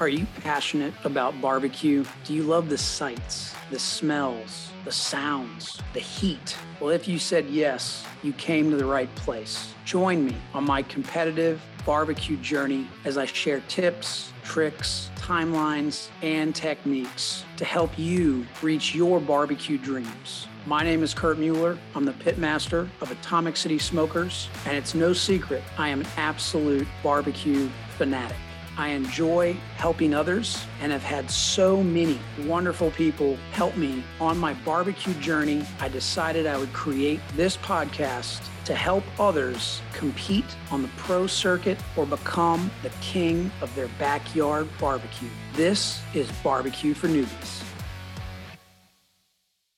Are you passionate about barbecue? Do you love the sights, the smells, the sounds, the heat? Well, if you said yes, you came to the right place. Join me on my competitive barbecue journey as I share tips, tricks, timelines, and techniques to help you reach your barbecue dreams. My name is Kurt Mueller. I'm the pitmaster of Atomic City Smokers, and it's no secret I am an absolute barbecue fanatic. I enjoy helping others and have had so many wonderful people help me on my barbecue journey. I decided I would create this podcast to help others compete on the pro circuit or become the king of their backyard barbecue. This is Barbecue for Newbies.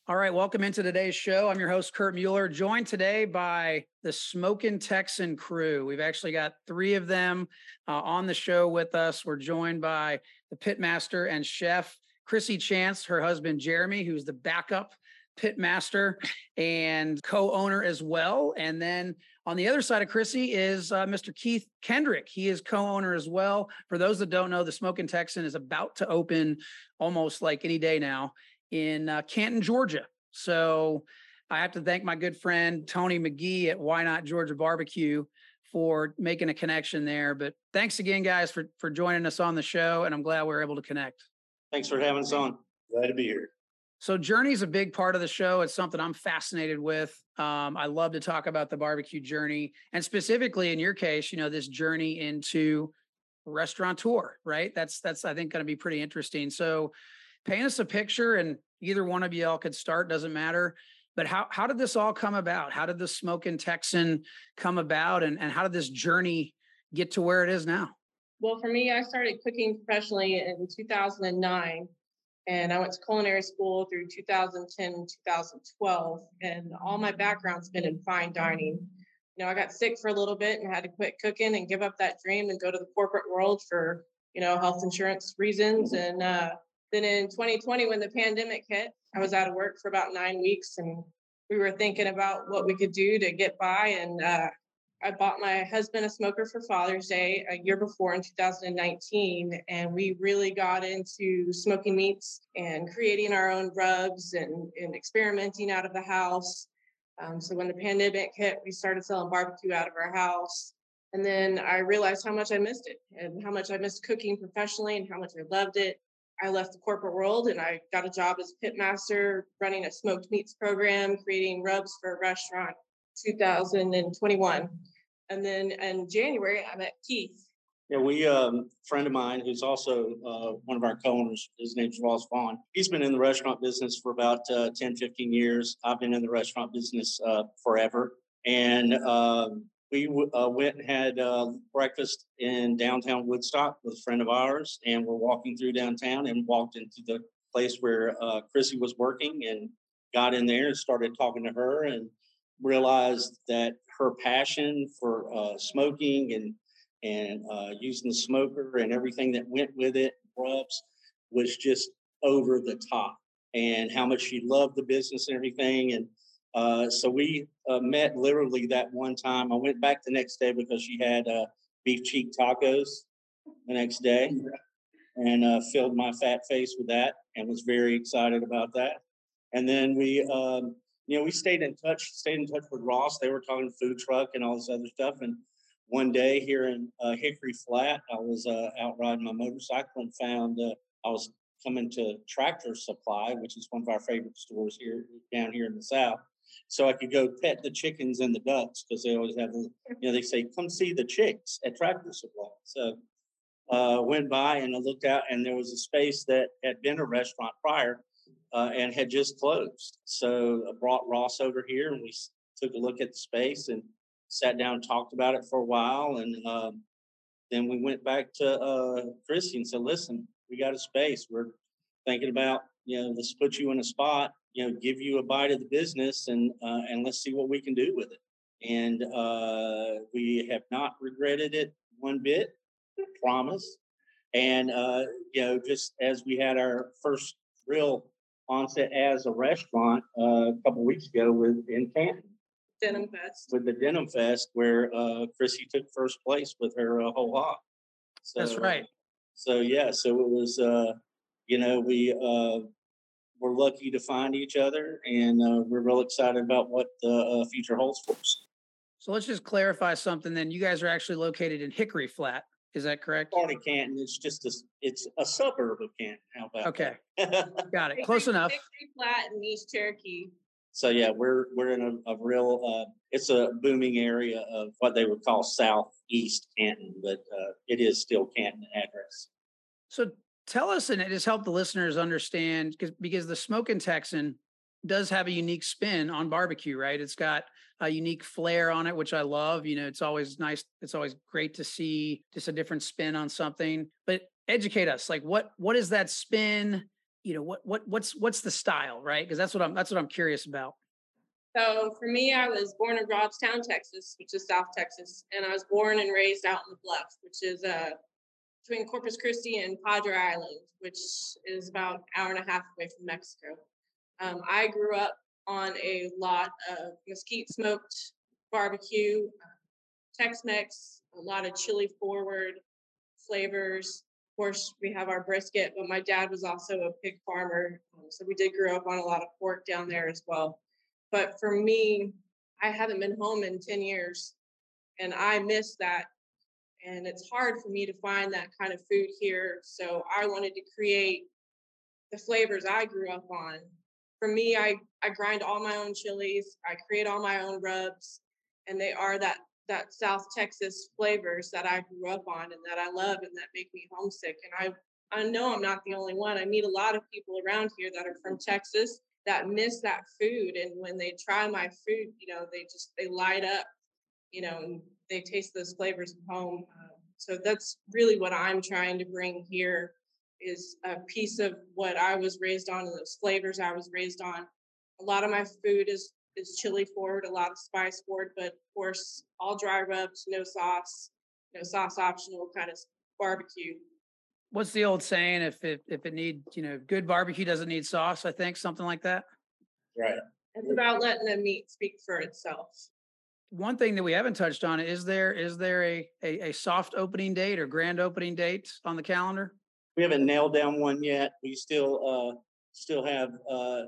All right, welcome into today's show. I'm your host, Kurt Mueller, joined today by the Smoking Texan crew. We've actually got three of them uh, on the show with us. We're joined by the pitmaster and chef, Chrissy Chance, her husband, Jeremy, who's the backup pitmaster and co-owner as well. And then on the other side of Chrissy is uh, Mr. Keith Kendrick. He is co-owner as well. For those that don't know, the Smoking Texan is about to open almost like any day now in uh, Canton, Georgia. So I have to thank my good friend Tony McGee at Y Not Georgia Barbecue for making a connection there. But thanks again, guys, for for joining us on the show, and I'm glad we are able to connect. Thanks for having us on. Glad to be here. So journey is a big part of the show. It's something I'm fascinated with. Um, I love to talk about the barbecue journey, and specifically in your case, you know, this journey into restaurateur, right? That's that's I think going to be pretty interesting. So paint us a picture and either one of you all could start doesn't matter but how how did this all come about? How did the smoking texan come about and, and how did this journey get to where it is now? Well for me i started cooking professionally in 2009 and i went to culinary school through 2010 2012 and all my background's been in fine dining. You know i got sick for a little bit and had to quit cooking and give up that dream and go to the corporate world for you know health insurance reasons and uh, then in 2020, when the pandemic hit, I was out of work for about nine weeks and we were thinking about what we could do to get by. And uh, I bought my husband a smoker for Father's Day a year before in 2019. And we really got into smoking meats and creating our own rubs and, and experimenting out of the house. Um, so when the pandemic hit, we started selling barbecue out of our house. And then I realized how much I missed it and how much I missed cooking professionally and how much I loved it. I left the corporate world and I got a job as pitmaster running a smoked meats program, creating rubs for a restaurant 2021. And then in January, I met Keith. Yeah, we, um, friend of mine who's also uh, one of our co-owners, his name's Ross Vaughn. He's been in the restaurant business for about uh, 10, 15 years. I've been in the restaurant business uh, forever. And um, we uh, went and had uh, breakfast in downtown Woodstock with a friend of ours, and we're walking through downtown and walked into the place where uh, Chrissy was working and got in there and started talking to her and realized that her passion for uh, smoking and and uh, using the smoker and everything that went with it, rubs, was just over the top. And how much she loved the business and everything, and uh, so we uh, met literally that one time. I went back the next day because she had uh, beef cheek tacos the next day and uh, filled my fat face with that and was very excited about that. And then we, um, you know, we stayed in touch, stayed in touch with Ross. They were talking food truck and all this other stuff. And one day here in uh, Hickory Flat, I was out riding my motorcycle and found I was coming to Tractor Supply, which is one of our favorite stores here down here in the South so I could go pet the chickens and the ducks because they always have, you know, they say, come see the chicks at Tractor Supply. So uh, went by and I looked out, and there was a space that had been a restaurant prior uh, and had just closed. So I brought Ross over here, and we took a look at the space and sat down and talked about it for a while. And um, then we went back to uh, Chrissy and said, listen, we got a space. We're thinking about, you know, let's put you in a spot you know, give you a bite of the business and uh, and let's see what we can do with it. And uh, we have not regretted it one bit, promise. And uh, you know, just as we had our first real onset as a restaurant uh, a couple weeks ago with in Canton. Denim Fest. With the Denim Fest, where uh, Chrissy took first place with her uh, whole hog. So, That's right. So yeah, so it was, uh, you know, we uh, were lucky to find each other, and uh, we're real excited about what the uh, future holds for us. So let's just clarify something. Then you guys are actually located in Hickory Flat. Is that correct? Part of Canton. It's just a, it's a suburb of Canton. How about Okay, that? got it. Close enough. Hickory Flat and East Cherokee. so yeah, we're we're in a, a real uh, it's a booming area of what they would call southeast Canton, but uh, it is still Canton address. So tell us, and it has helped the listeners understand because because the Smoking Texan does have a unique spin on barbecue, right? It's got a unique flair on it, which I love. You know, it's always nice. It's always great to see just a different spin on something. But educate us, like what what is that spin? You know, what what what's what's the style, right? Because that's what I'm that's what I'm curious about. So for me, I was born in Robstown, Texas, which is South Texas, and I was born and raised out in the Bluffs, which is uh, between Corpus Christi and Padre Island, which is about an hour and a half away from Mexico. Um, I grew up on a lot of mesquite smoked barbecue, uh, Tex-Mex, a lot of chili forward flavors. Of course, we have our brisket, but my dad was also a pig farmer, um, so we did grow up on a lot of pork down there as well. But for me, I haven't been home in 10 years and I miss that. And it's hard for me to find that kind of food here. So I wanted to create the flavors I grew up on. For me, I, I grind all my own chilies, I create all my own rubs, and they are that that South Texas flavors that I grew up on and that I love and that make me homesick. And I I know I'm not the only one. I meet a lot of people around here that are from Texas that miss that food and when they try my food you know they just they light up you know and they taste those flavors at home um, so that's really what i'm trying to bring here is a piece of what i was raised on and those flavors i was raised on a lot of my food is is chili forward a lot of spice forward but of course all dry rubs no sauce no sauce optional kind of barbecue What's the old saying? If it if it need you know good barbecue doesn't need sauce, I think something like that. Right. it's about letting the meat speak for itself One thing that we haven't touched on is there is there a, a a soft opening date or grand opening date on the calendar? We haven't nailed down one yet. We still uh, still have uh,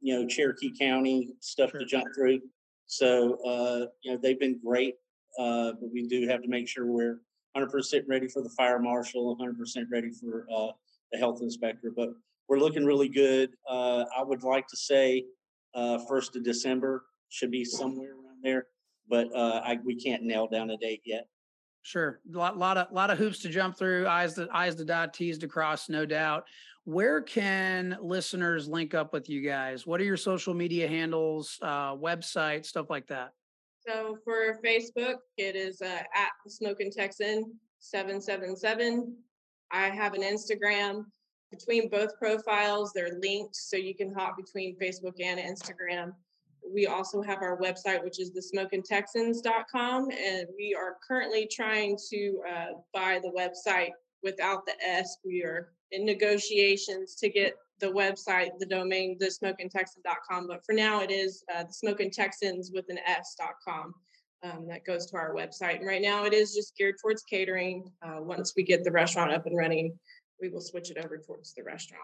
you know Cherokee County stuff Sure. to jump through. So uh, you know they've been great, uh, but we do have to make sure we're 100% ready for the fire marshal, 100% ready for uh, the health inspector. But we're looking really good. Uh, I would like to say uh, first of December should be somewhere around there, but uh, I, we can't nail down a date yet. Sure, a lot, lot of lot of hoops to jump through, eyes to eyes to dot, T's to cross, no doubt. Where can listeners link up with you guys? What are your social media handles, uh, website, stuff like that? So for Facebook, it is uh, at the Smoking Texan seven seven seven. I have an Instagram. Between both profiles, they're linked, so you can hop between Facebook and Instagram. We also have our website, which is thesmokingtexans.com, and we are currently trying to uh, buy the website without the S. We are in negotiations to get the website, the domain, thesmokingtexan.com. But for now, it is uh, the Smoking Texans with an S.com. Um, that goes to our website. And right now, it is just geared towards catering. Uh, once we get the restaurant up and running, we will switch it over towards the restaurant.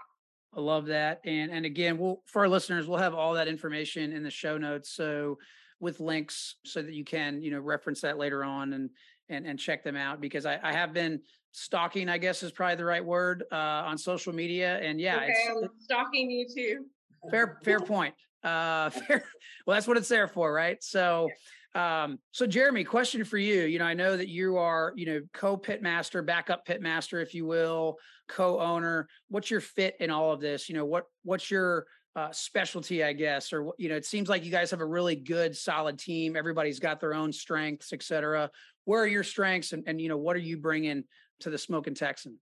I love that. And and again, we'll for our listeners, we'll have all that information in the show notes. So with links so that you can, you know, reference that later on and and and check them out because I, I have been stalking, I guess is probably the right word, uh, on social media. And yeah, okay, it's I'm stalking you too. fair fair point. Uh fair well that's what it's there for, right? So um so Jeremy, question for you. You know, I know that you are, you know, co-pit master, backup pit master, if you will, co-owner. What's your fit in all of this? You know, what what's your uh, specialty, I guess, or you know, it seems like you guys have a really good, solid team. Everybody's got their own strengths, et cetera. Where are your strengths, and, and you know, what are you bringing to the Smoking Texan?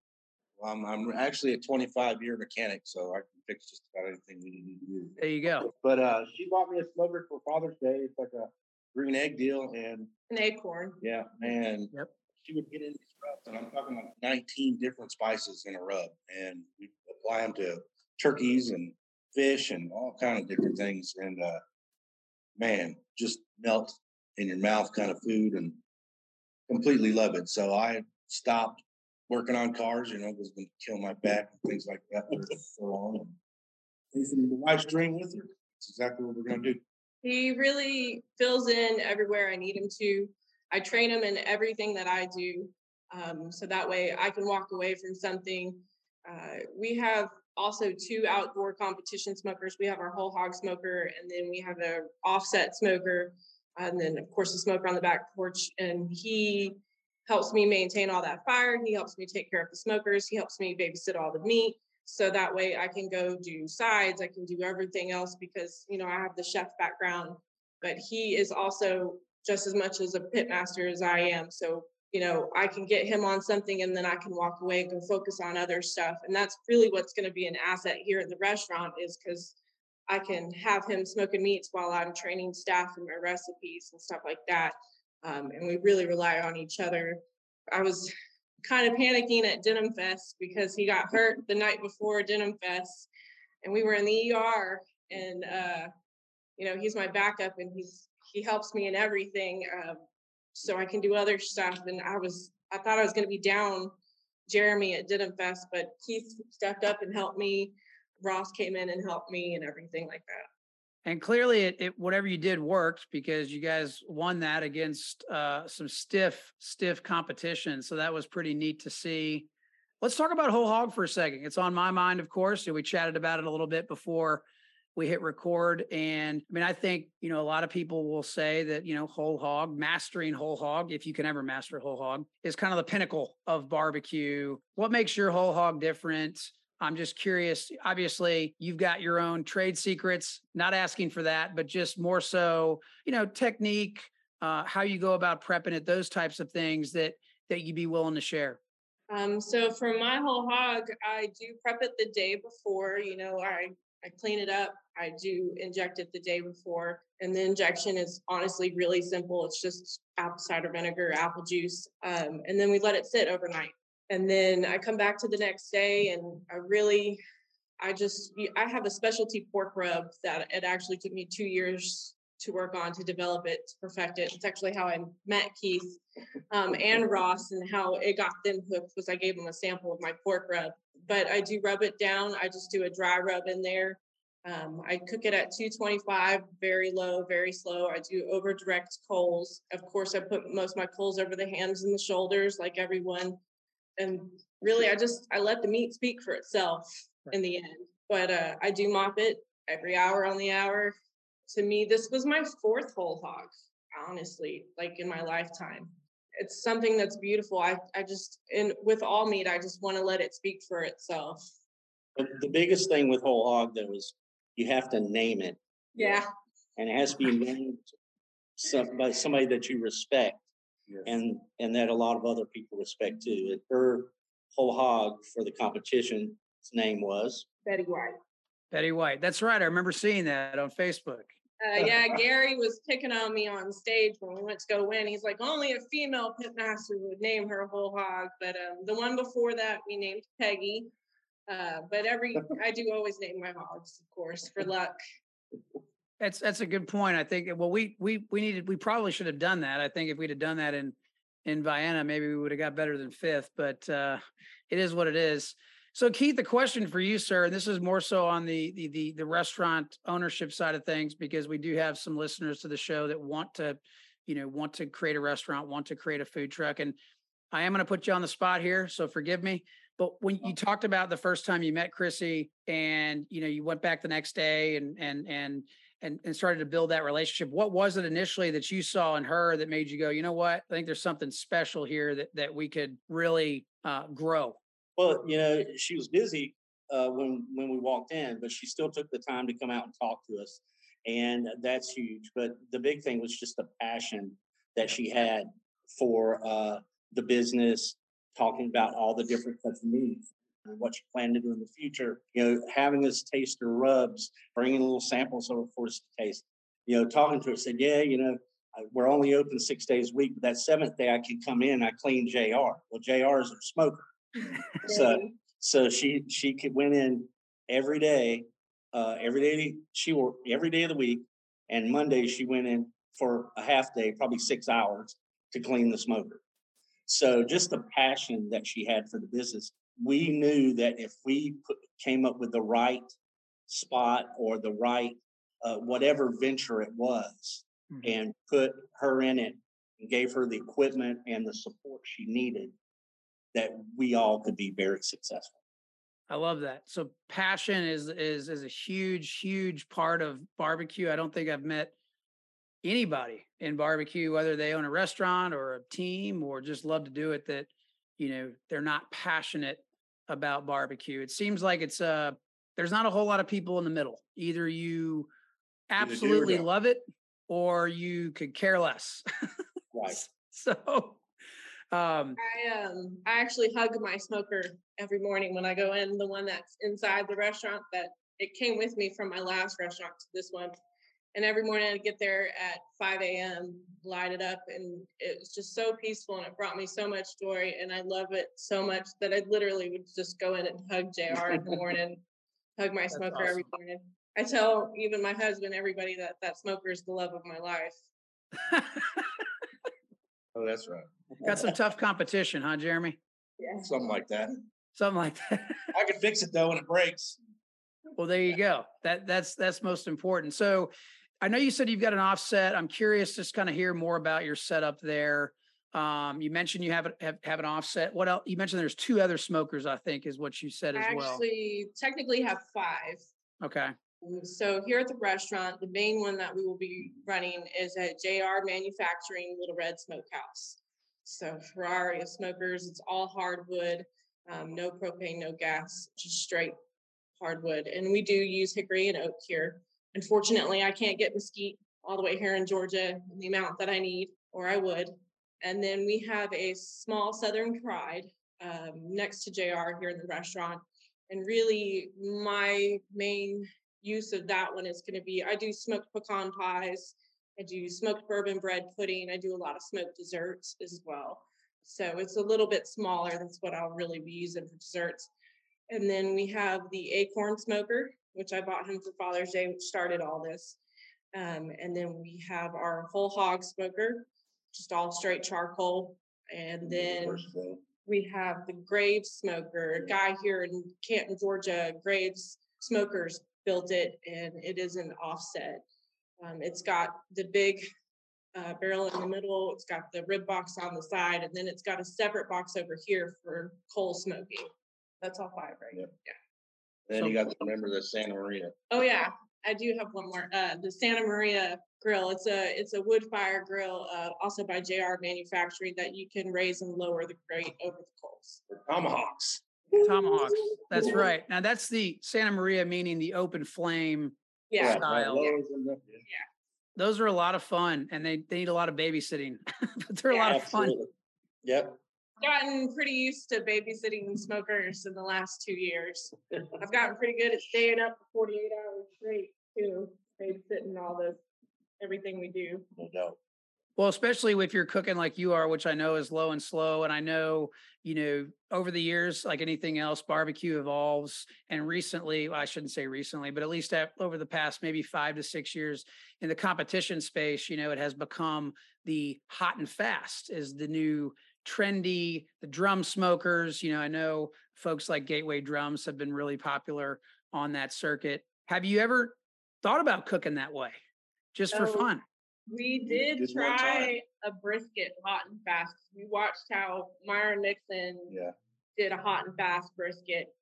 Um, I'm actually a 25 year mechanic, so I can fix just about anything we need to do. There you go. But uh, she bought me a smoker for Father's Day. It's like a green egg deal, and An Akorn. yeah, man. Yep. She would get in these rubs, and I'm talking like 19 different spices in a rub, and we apply them to turkeys and fish and all kind of different things. And uh, man, just melt in your mouth kind of food, and completely love it. So I stopped working on cars, you know, was gonna kill my back and things like that for so long. Chasing the wife's dream with her. That's exactly what we're gonna do. He really fills in everywhere I need him to. I train him in everything that I do. Um, so that way I can walk away from something. Uh, we have also two outdoor competition smokers. We have our whole hog smoker, and then we have an offset smoker, and then of course the smoker on the back porch. And he helps me maintain all that fire. He helps me take care of the smokers. He helps me babysit all the meat. So that way I can go do sides. I can do everything else because you know I have the chef background, but he is also just as much as a pit master as I am. So you know, I can get him on something and then I can walk away and go focus on other stuff. And that's really what's going to be an asset here at the restaurant is because I can have him smoking meats while I'm training staff in my recipes and stuff like that. Um, and we really rely on each other. I was kind of panicking at Denim Fest because he got hurt the night before Denim Fest, and we were in the ER. And uh, you know, he's my backup, and he's he helps me in everything. Um, so I can do other stuff. And I was, I thought I was going to be down Jeremy at Denim Fest, but Keith stepped up and helped me. Ross came in and helped me and everything like that. And clearly, it, it whatever you did worked because you guys won that against uh, some stiff, stiff competition. So that was pretty neat to see. Let's talk about whole hog for a second. It's on my mind, of course. And we chatted about it a little bit before we hit record. And I mean, I think, you know, a lot of people will say that, you know, whole hog, mastering whole hog, if you can ever master whole hog, is kind of the pinnacle of barbecue. What makes your whole hog different? I'm just curious. Obviously, you've got your own trade secrets, not asking for that, but just more so, you know, technique, uh, how you go about prepping it, those types of things that that you'd be willing to share. Um, so for my whole hog, I do prep it the day before. You know, I I clean it up. I do inject it the day before. And the injection is honestly really simple. It's just apple cider vinegar, apple juice. Um, and then we let it sit overnight. And then I come back to the next day and I really, I just, I have a specialty pork rub that it actually took me two years to work on to develop it, to perfect it. It's actually how I met Keith um, and Ross and how it got them hooked was I gave them a sample of my pork rub. But I do rub it down. I just do a dry rub in there. Um, I cook it at 225, very low, very slow. I do over direct coals. Of course, I put most of my coals over the hands and the shoulders, like everyone. And really, I just I let the meat speak for itself right. in the end. But uh, I do mop it every hour on the hour to me, this was my fourth whole hog, honestly, like in my lifetime. It's something that's beautiful. I, I just, and with all meat, I just want to let it speak for itself. But the biggest thing with whole hog, though, is you have to name it. Yeah. And it has to be named some, by somebody that you respect. Yes. And and that a lot of other people respect too. Her whole hog for the competition's name was Betty White. Betty White. That's right. I remember seeing that on Facebook. Uh, yeah, Gary was picking on me on stage when we went to go win. He's like, only a female pitmaster would name her whole hog. But um, the one before that, we named Peggy. Uh, but every, I do always name my hogs, of course, for luck. That's that's a good point. I think. Well, we we we needed. We probably should have done that. I think if we'd have done that in in Vienna, maybe we would have got better than fifth. But uh, it is what it is. So Keith, the question for you, sir, and this is more so on the, the the the restaurant ownership side of things, because we do have some listeners to the show that want to, you know, want to create a restaurant, want to create a food truck. And I am going to put you on the spot here, so forgive me. But when you talked about the first time you met Chrissy and you know you went back the next day and and and and, and started to build that relationship, what was it initially that you saw in her that made you go, you know what, I think there's something special here that that we could really uh, grow well, you know, she was busy uh, when when we walked in, but she still took the time to come out and talk to us, and that's huge. But the big thing was just the passion that she had for uh, the business, talking about all the different types of needs what you plan to do in the future. You know, having us taste her rubs, bringing little samples over for us to taste. You know, talking to her, said, "Yeah, you know." We're only open six days a week, but that seventh day I can come in. I clean Jr. Well, Jr. is a smoker, so so she she could went in every day, uh, every day she worked every day of the week, and Monday she went in for a half day, probably six hours, to clean the smoker. So just the passion that she had for the business, we knew that if we put, came up with the right spot or the right uh, whatever venture it was, Mhm. and put her in it and gave her the equipment and the support she needed, that we all could be very successful. I love that. So passion is is is a huge, huge part of barbecue. I don't think I've met anybody in barbecue, whether they own a restaurant or a team or just love to do it, that you know they're not passionate about barbecue. It seems like it's uh there's not a whole lot of people in the middle. Either you absolutely don't. love it or you could care less. Right. so um I um I actually hug my smoker every morning when I go in, the one that's inside the restaurant that it came with me from my last restaurant to this one. And every morning I'd get there at 5 a.m., light it up, and it was just so peaceful and it brought me so much joy. And I love it so much that I literally would just go in and hug JR in the morning, hug my smoker every morning. I tell even my husband, everybody that that smoker is the love of my life. Oh, that's right. got some tough competition, huh, Jeremy? Yeah. Something like that. Something like that. I can fix it though when it breaks. Well, there you go. That that's that's most important. So, I know you said you've got an offset. I'm curious, just kind of hear more about your setup there. Um, you mentioned you have, have have an offset. What else? You mentioned there's two other smokers. I think is what you said as well. I well. actually technically have five. Okay. Um, So here at the restaurant, the main one that we will be running is at JR Manufacturing Little Red Smokehouse. So for our smokers, it's all hardwood, um, no propane, no gas, just straight hardwood. And we do use hickory and oak here. Unfortunately, I can't get mesquite all the way here in Georgia in the amount that I need, or I would. And then we have a small Southern Pride um, next to JR here in the restaurant. And really, my main use of that one is going to be I do smoked pecan pies, I do smoked bourbon bread pudding, I do a lot of smoked desserts as well. So it's a little bit smaller. That's what I'll really be using for desserts. And then we have the acorn smoker, which I bought him for Father's Day, which started all this. Um, and then we have our whole hog smoker, just all straight charcoal. And then we have the Graves smoker, a guy here in Canton, Georgia, Graves Smokers built it and it is an offset. Um, it's got the big uh, barrel in the middle, it's got the rib box on the side, and then it's got a separate box over here for coal smoking. That's all five, right? Yep. Yeah. Then So- you got to remember the Santa Maria. Oh yeah, I do have one more. Uh, the Santa Maria grill. It's a it's a wood fire grill, uh, also by JR Manufacturing that you can raise and lower the grate over the coals. Tomahawks. Tomahawks. That's right. Now that's the Santa Maria, meaning the open flame. Yeah. Style. Lowe's and the- Those are a lot of fun, and they, they need a lot of babysitting, but they're a lot of fun. Yep. Gotten pretty used to babysitting smokers in the last two years. I've gotten pretty good at staying up for 48 hours straight too, babysitting all this, everything we do. No doubt. Well, especially if you're cooking like you are, which I know is low and slow. And I know, you know, over the years, like anything else, barbecue evolves. And recently, well, I shouldn't say recently, but at least at, over the past maybe five to six years in the competition space, you know, it has become the hot and fast is the new trendy, the drum smokers. You know, I know folks like Gateway Drums have been really popular on that circuit. Have you ever thought about cooking that way just for fun? We did Did try a brisket hot and fast. We watched how Myron Mixon Yeah. did a hot and fast brisket.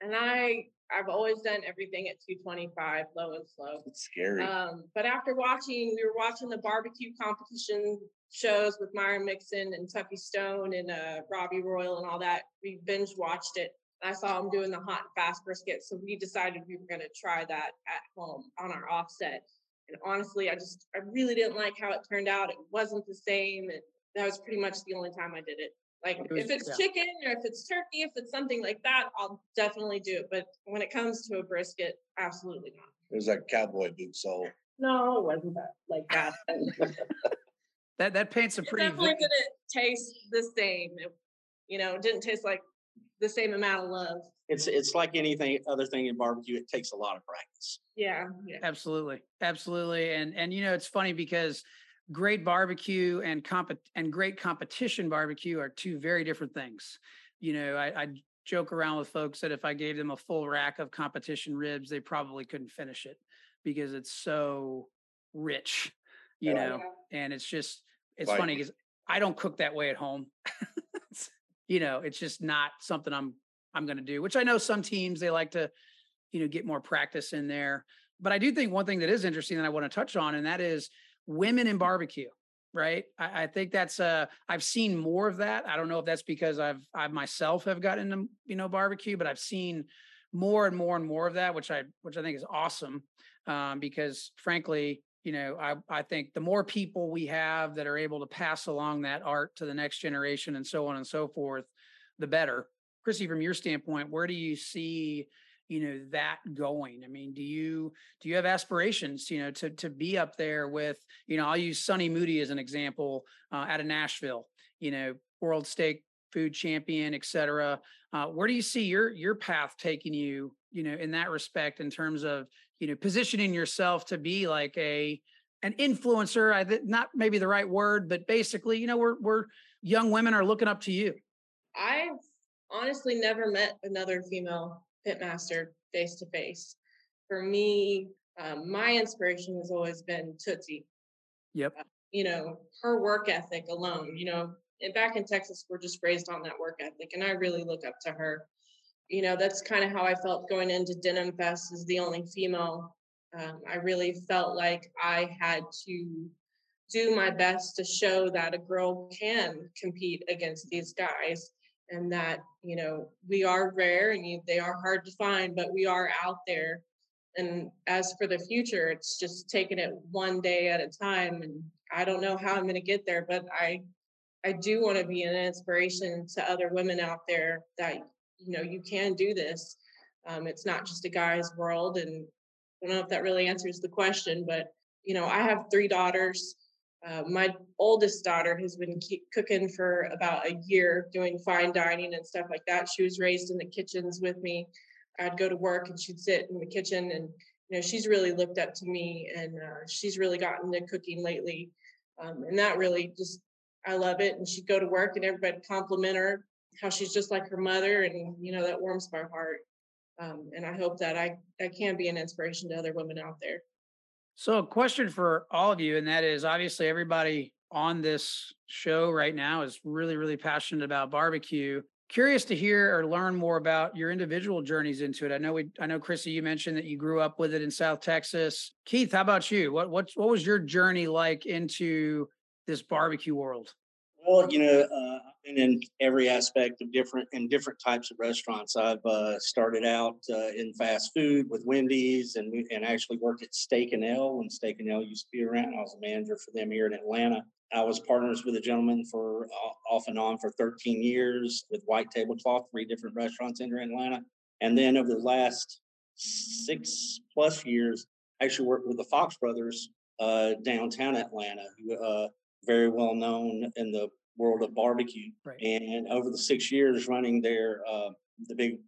And I I've always done everything at 225, low and slow. It's scary. Um, but after watching, we were watching the barbecue competition shows with Myron Mixon and Tuffy Stone and uh, Robbie Royal and all that. We binge watched it. I saw him doing the hot and fast brisket, so we decided we were going to try that at home on our offset. And honestly, I just I really didn't like how it turned out. It wasn't the same. And that was pretty much the only time I did it. Like It was- if it's yeah. chicken or if it's turkey, if it's something like that, I'll definitely do it. But when it comes to a brisket, absolutely not. It was like cowboy boot sole. No, it wasn't that like that. That that paints a pretty definitely vi- didn't taste the same. It, you know, it didn't taste like the same amount of love. It's it's like anything other thing in barbecue. It takes a lot of practice. Yeah, yeah. absolutely absolutely and and you know it's funny because great barbecue and comp and great competition barbecue are two very different things. You know, I, I joke around with folks that if I gave them a full rack of competition ribs, they probably couldn't finish it because it's so rich, you oh, know, and it's just it's Like- funny because I don't cook that way at home. You know, it's just not something I'm I'm going to do. Which I know some teams they like to, you know, get more practice in there. But I do think one thing that is interesting that I want to touch on, and that is women in barbecue. Right. I, I think that's uh I've seen more of that. I don't know if that's because I've I myself have gotten into you know barbecue, but I've seen more and more and more of that, which I which I think is awesome. Um, because frankly, you know, I, I think the more people we have that are able to pass along that art to the next generation and so on and so forth, the better. Chrissy, from your standpoint, where do you see, you know, that going? I mean, do you do you have aspirations, you know, to to be up there with, you know, I'll use Sonny Moody as an example uh, out of Nashville, you know, world steak food champion, et cetera. Uh, where do you see your your path taking you, you know, in that respect, in terms of you know positioning yourself to be like a an influencer i think not maybe the right word but basically you know we're we're young women are looking up to you I've honestly never met another female pitmaster face to face. For me, um, my inspiration has always been Tootsie. Yep. Uh, You know, her work ethic alone, you know, and back in Texas, we're just raised on that work ethic. And I really look up to her. You know, that's kind of how I felt going into Denim Fest as the only female. Um, I really felt like I had to do my best to show that a girl can compete against these guys and that you know we are rare and you, they are hard to find but we are out there. And as for the future it's just taking it one day at a time and i don't know how i'm going to get there but i i do want to be an inspiration to other women out there that you know you can do this. Um, it's not just a guy's world and i don't know if that really answers the question but you know i have three daughters uh, my oldest daughter has been cooking for about a year, doing fine dining and stuff like that. She was raised in the kitchens with me. I'd go to work and she'd sit in the kitchen, and you know she's really looked up to me, and uh, she's really gotten into cooking lately, um, and that really just I love it. And she'd go to work and everybody compliment her how she's just like her mother, and you know that warms my heart. Um, and I hope that I I can be an inspiration to other women out there. So a question for all of you and that is obviously everybody on this show right now is really really passionate about barbecue. Curious to hear or learn more about your individual journeys into it. I know we i know chrissy you mentioned that you grew up with it in south texas. Keith how about you? What what, what was your journey like into this barbecue world Well, you know, uh, I've been in every aspect of different in different types of restaurants. I've uh, started out uh, in fast food with Wendy's, and and actually worked at Steak and Ale when Steak and Ale used to be around. I was a manager for them here in Atlanta. I was partners with a gentleman for uh, off and on for 13 years with White Tablecloth, three different restaurants in Atlanta, and then over the last six plus years, I actually worked with the Fox Brothers uh, downtown Atlanta, who uh, very well known in the world of barbecue. Right. And over the six years running their uh, the big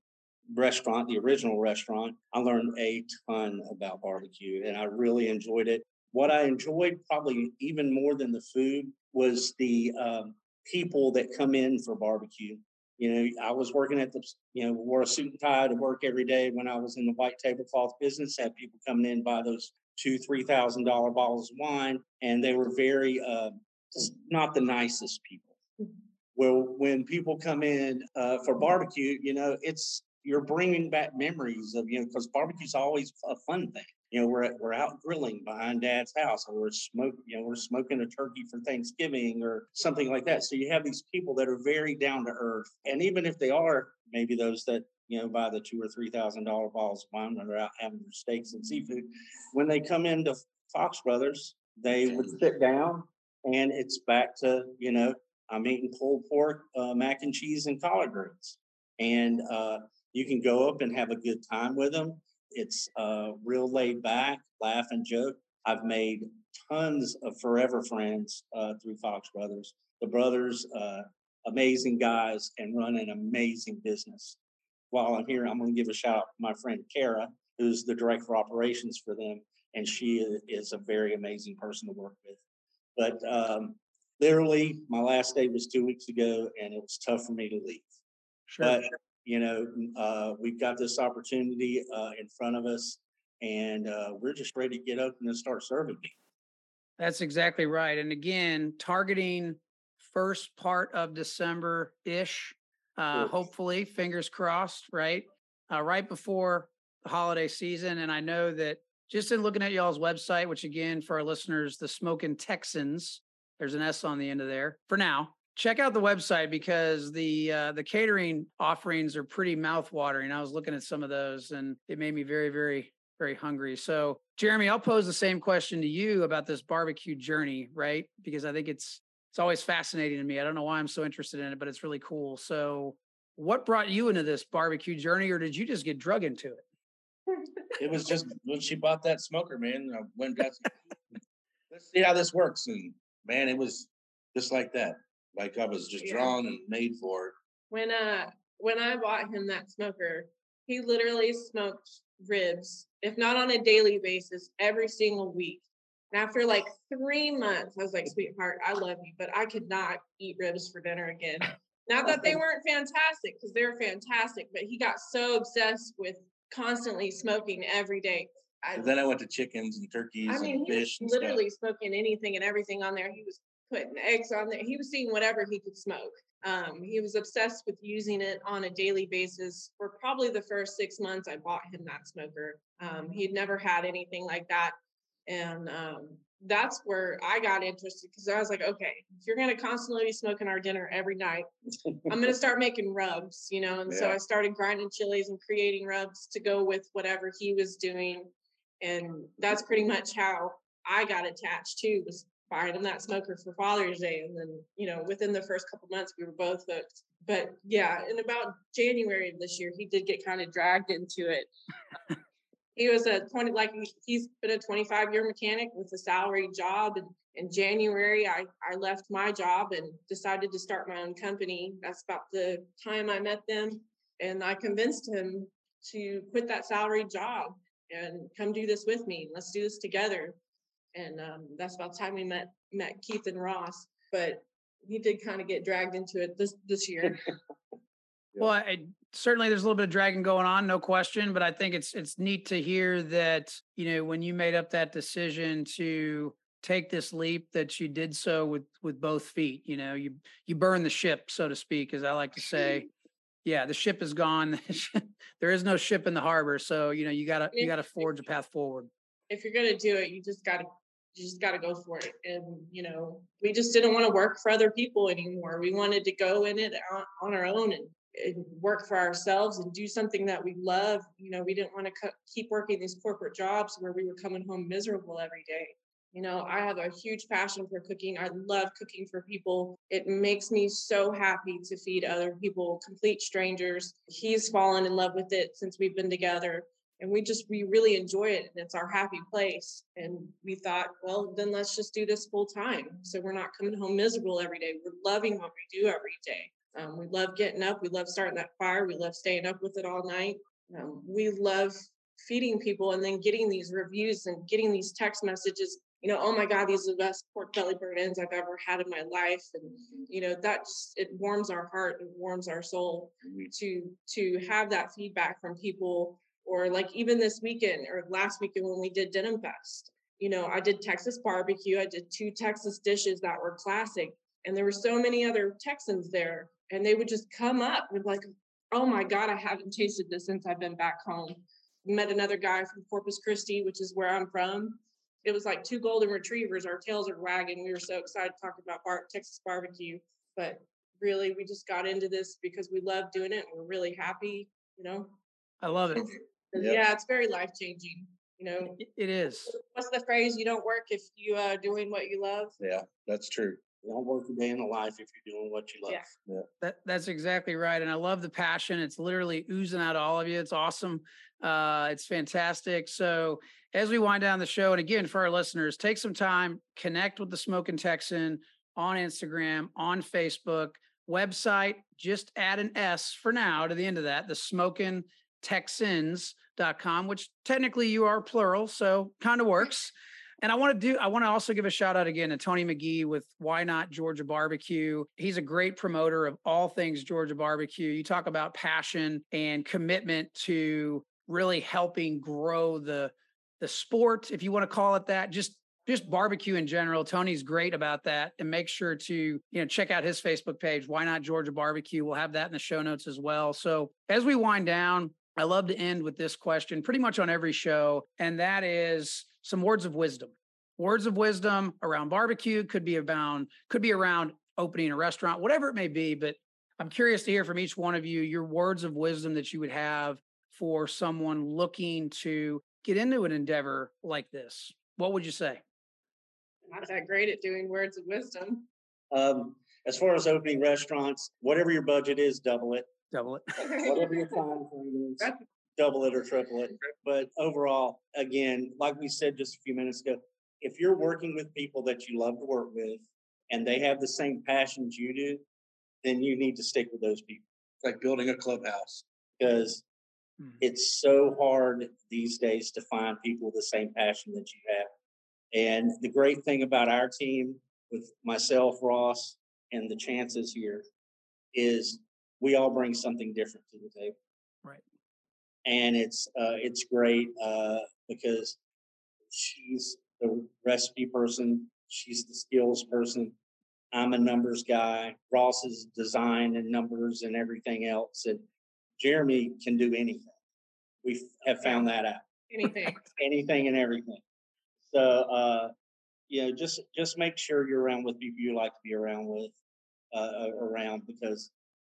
restaurant, the original restaurant, I learned a ton about barbecue, and I really enjoyed it. What I enjoyed probably even more than the food was the um, people that come in for barbecue. You know, I was working at the, you know, wore a suit and tie to work every day when I was in the white tablecloth business. Had people coming in buy those two, three thousand dollar bottles of wine, and they were very uh, just not the nicest people. Well, when people come in uh, for barbecue, you know, it's you're bringing back memories of you know because barbecue's always a fun thing. You know, we're we're out grilling behind Dad's house, or we're smoke, you know, we're smoking a turkey for Thanksgiving or something like that. So you have these people that are very down to earth, and even if they are maybe those that you know buy the two or three thousand dollar bottles of wine when they're out having their steaks and seafood, when they come into Fox Brothers, they would sit down, and it's back to you know I'm eating pulled pork, uh, mac and cheese, and collard greens, and uh, you can go up and have a good time with them. It's uh, real laid back, laugh and joke. I've made tons of forever friends uh, through Fox Brothers. The brothers, uh, amazing guys, and run an amazing business. While I'm here, I'm going to give a shout out to my friend Kara, who's the director of operations for them, and she is a very amazing person to work with. But um, literally, my last day was two weeks ago, and it was tough for me to leave. Sure. But you know, uh, we've got this opportunity uh, in front of us, and uh, we're just ready to get open and start serving. That's exactly right. And again, targeting first part of December ish, uh, hopefully, fingers crossed, right? Uh, right before the holiday season. And I know that just in looking at y'all's website, which again, for our listeners, the Smoking Texans, there's an S on the end of there for now. Check out the website because the uh, the catering offerings are pretty mouthwatering. I was looking at some of those and it made me very, very, very hungry. So, Jeremy, I'll pose the same question to you about this barbecue journey, right? Because I think it's it's always fascinating to me. I don't know why I'm so interested in it, but it's really cool. So, what brought you into this barbecue journey, or did you just get drug into it? It was just when she bought that smoker, man. I went and got some, let's see how this works. And man, it was just like that. Like I was just Yeah. drawn and made for it. When uh when I bought him that smoker, he literally smoked ribs, if not on a daily basis, every single week. And after like three months, I was like, sweetheart, I love you, but I could not eat ribs for dinner again. Not that they weren't fantastic, because they're fantastic, but he got so obsessed with constantly smoking every day. I, then I went to chickens and turkeys I mean, and he was fish and stuff. literally smoking anything and everything on there. He was putting eggs on there. He was seeing whatever he could smoke. Um, he was obsessed with using it on a daily basis for probably the first six months I bought him that smoker. Um, he'd never had anything like that. And um, that's where I got interested because I was like, okay, if you're going to constantly be smoking our dinner every night, I'm going to start making rubs, you know? And so I started grinding chilies and creating rubs to go with whatever he was doing. And that's pretty much how I got attached to was buying him that smoker for Father's Day. And then, you know, within the first couple months, we were both hooked. But yeah, in about January of this year, he did get kind of dragged into it. He was a 20, like he- he's been a 25 year mechanic with a salary job. And in January, I, I left my job and decided to start my own company. That's about the time I met them. And I convinced him to quit that salary job and come do this with me. Let's do this together. And um, that's about the time we met met Keith and Ross. But he did kind of get dragged into it this this year. Well, I, certainly there's a little bit of dragging going on, no question. But I think it's it's neat to hear that you know when you made up that decision to take this leap, that you did so with with both feet. You know, you you burn the ship, so to speak, as I like to say. Yeah, the ship is gone. there is no ship in the harbor, so you know you gotta you gotta forge a path forward. if you're gonna do it, you just gotta you just gotta go for it. And you know, we just didn't want to work for other people anymore. We wanted to go in it on, on our own and, and work for ourselves and do something that we love. You know, we didn't want to co- keep working these corporate jobs where we were coming home miserable every day. You know, I have a huge passion for cooking. I love cooking for people. It makes me so happy to feed other people, complete strangers. He's fallen in love with it since we've been together and we just we really enjoy it and it's our happy place and we thought well then let's just do this full time so we're not coming home miserable every day we're loving what we do every day um, we love getting up we love starting that fire we love staying up with it all night um, we love feeding people and then getting these reviews and getting these text messages you know oh my god these are the best pork belly burn ends i've ever had in my life and you know that just it warms our heart it warms our soul to to have that feedback from people or like even this weekend or last weekend when we did Denim Fest. You know, I did Texas barbecue. I did two Texas dishes that were classic, and there were so many other Texans there, and they would just come up with like, "Oh my God, I haven't tasted this since I've been back home." Met another guy from Corpus Christi, which is where I'm from. It was like two golden retrievers. Our tails are wagging. We were so excited to talk about bar- Texas barbecue, but really, we just got into this because we love doing it. And we're really happy, you know. I love it. Yep. Yeah, it's very life changing. You know, It- It is. what's the phrase? You don't work if you are doing what you love. Yeah, that's true. You don't work a day in the life if you're doing what you love. Yeah. That that's exactly right, and I love the passion. It's literally oozing out of all of you. It's awesome. Uh, it's fantastic. So as we wind down the show, and again for our listeners, take some time, connect with the Smoking Texan on Instagram, on Facebook, website. Just add an S for now to the end of that. The Smoking Texans.com, which technically you are plural, so kind of works. And I want to do, I want to also give a shout out again to Tony McGee with Y Not Georgia Barbecue. He's a great promoter of all things Georgia barbecue. You talk about passion and commitment to really helping grow the the sport, if you want to call it that, just just barbecue in general. Tony's great about that. And make sure to, you know, check out his Facebook page, Y Not Georgia Barbecue. We'll have that in the show notes as well. So as we wind down, I love to end with this question pretty much on every show, and that is some words of wisdom. Words of wisdom around barbecue could be around could be around opening a restaurant, whatever it may be. But I'm curious to hear from each one of you your words of wisdom that you would have for someone looking to get into an endeavor like this. What would you say? Not that great at doing words of wisdom. Um, as far as opening restaurants, whatever your budget is, double it. Double it. Whatever your time frame is, double it or triple it. But overall, again, like we said just a few minutes ago, if you're working with people that you love to work with and they have the same passions you do, then you need to stick with those people It's like building a clubhouse. because Mhm. it's so hard these days to find people with the same passion that you have. And the great thing about our team with myself, Ross, and the chances here is we all bring something different to the table. Right. And it's uh, it's great uh, because she's the recipe person, she's the skills person. I'm a numbers guy. Ross is design and numbers and everything else. And Jeremy can do anything. We have found that out. Anything. Anything and everything. So uh, you know, just just make sure you're around with people you like to be around with, uh, around because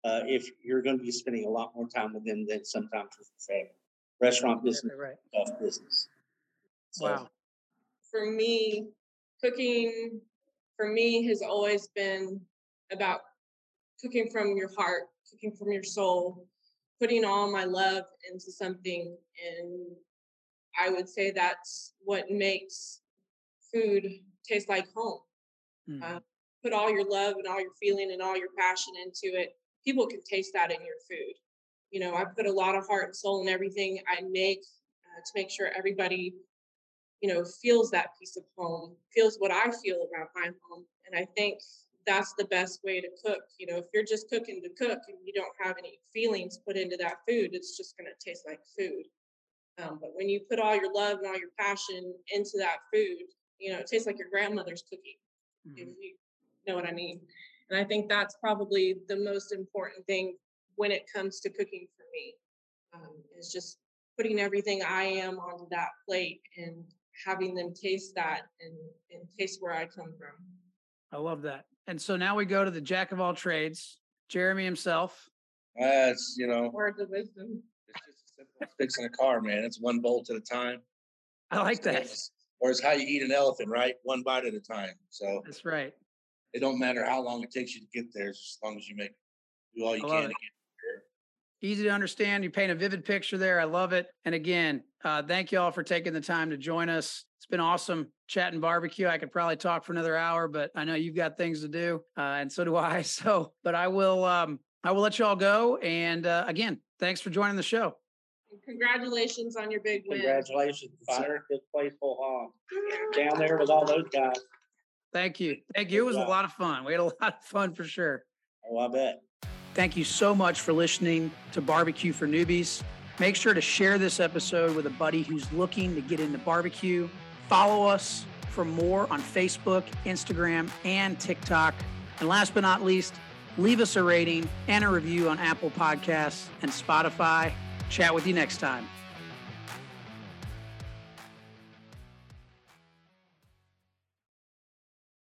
uh, if you're going to be spending a lot more time with them than sometimes with your family. Restaurant business, Right. is business. So, Wow. for me, cooking for me has always been about cooking from your heart, cooking from your soul, putting all my love into something. And I would say that's what makes food taste like home. Mhm. Uh, put all your love and all your feeling and all your passion into it. People can taste that in your food. You know, I put a lot of heart and soul in everything I make uh, to make sure everybody you know, feels that piece of home, feels what I feel about my home. And I think that's the best way to cook. You know, if you're just cooking to cook and you don't have any feelings put into that food, it's just going to taste like food. Um, but when you put all your love and all your passion into that food, you know, it tastes like your grandmother's cookie. if Mhm. you know what I mean. And I think that's probably the most important thing when it comes to cooking for me, um, is just putting everything I am onto that plate and having them taste that and, and taste where I come from. I love that. And so now we go to the jack of all trades, Jeremy himself. That's, you know, Words of wisdom. it's just as simple as fixing a car, man. It's one bolt at a time. I like that. It's- Or it's how you eat an elephant, right? One bite at a time. So That's right. It don't matter how long it takes you to get there, as long as you make do all you can it. to get there. Easy to understand. You paint a vivid picture there. I love it. And again, uh, thank you all for taking the time to join us. It's been awesome chatting barbecue. I could probably talk for another hour, but I know you've got things to do, uh, and so do I. So, but I will, um, I will let you all go. And uh, again, thanks for joining the show. Congratulations on your big win. Congratulations, fire this place whole hog down there with all those guys. Thank you. Thank you. It was a lot of fun. We had a lot of fun for sure. Oh, I bet. Thank you so much for listening to Barbecue for Newbies. Make sure to share this episode with a buddy who's looking to get into barbecue. Follow us for more on Facebook, Instagram, and TikTok. And last but not least, leave us a rating and a review on Apple Podcasts and Spotify. Chat with you next time.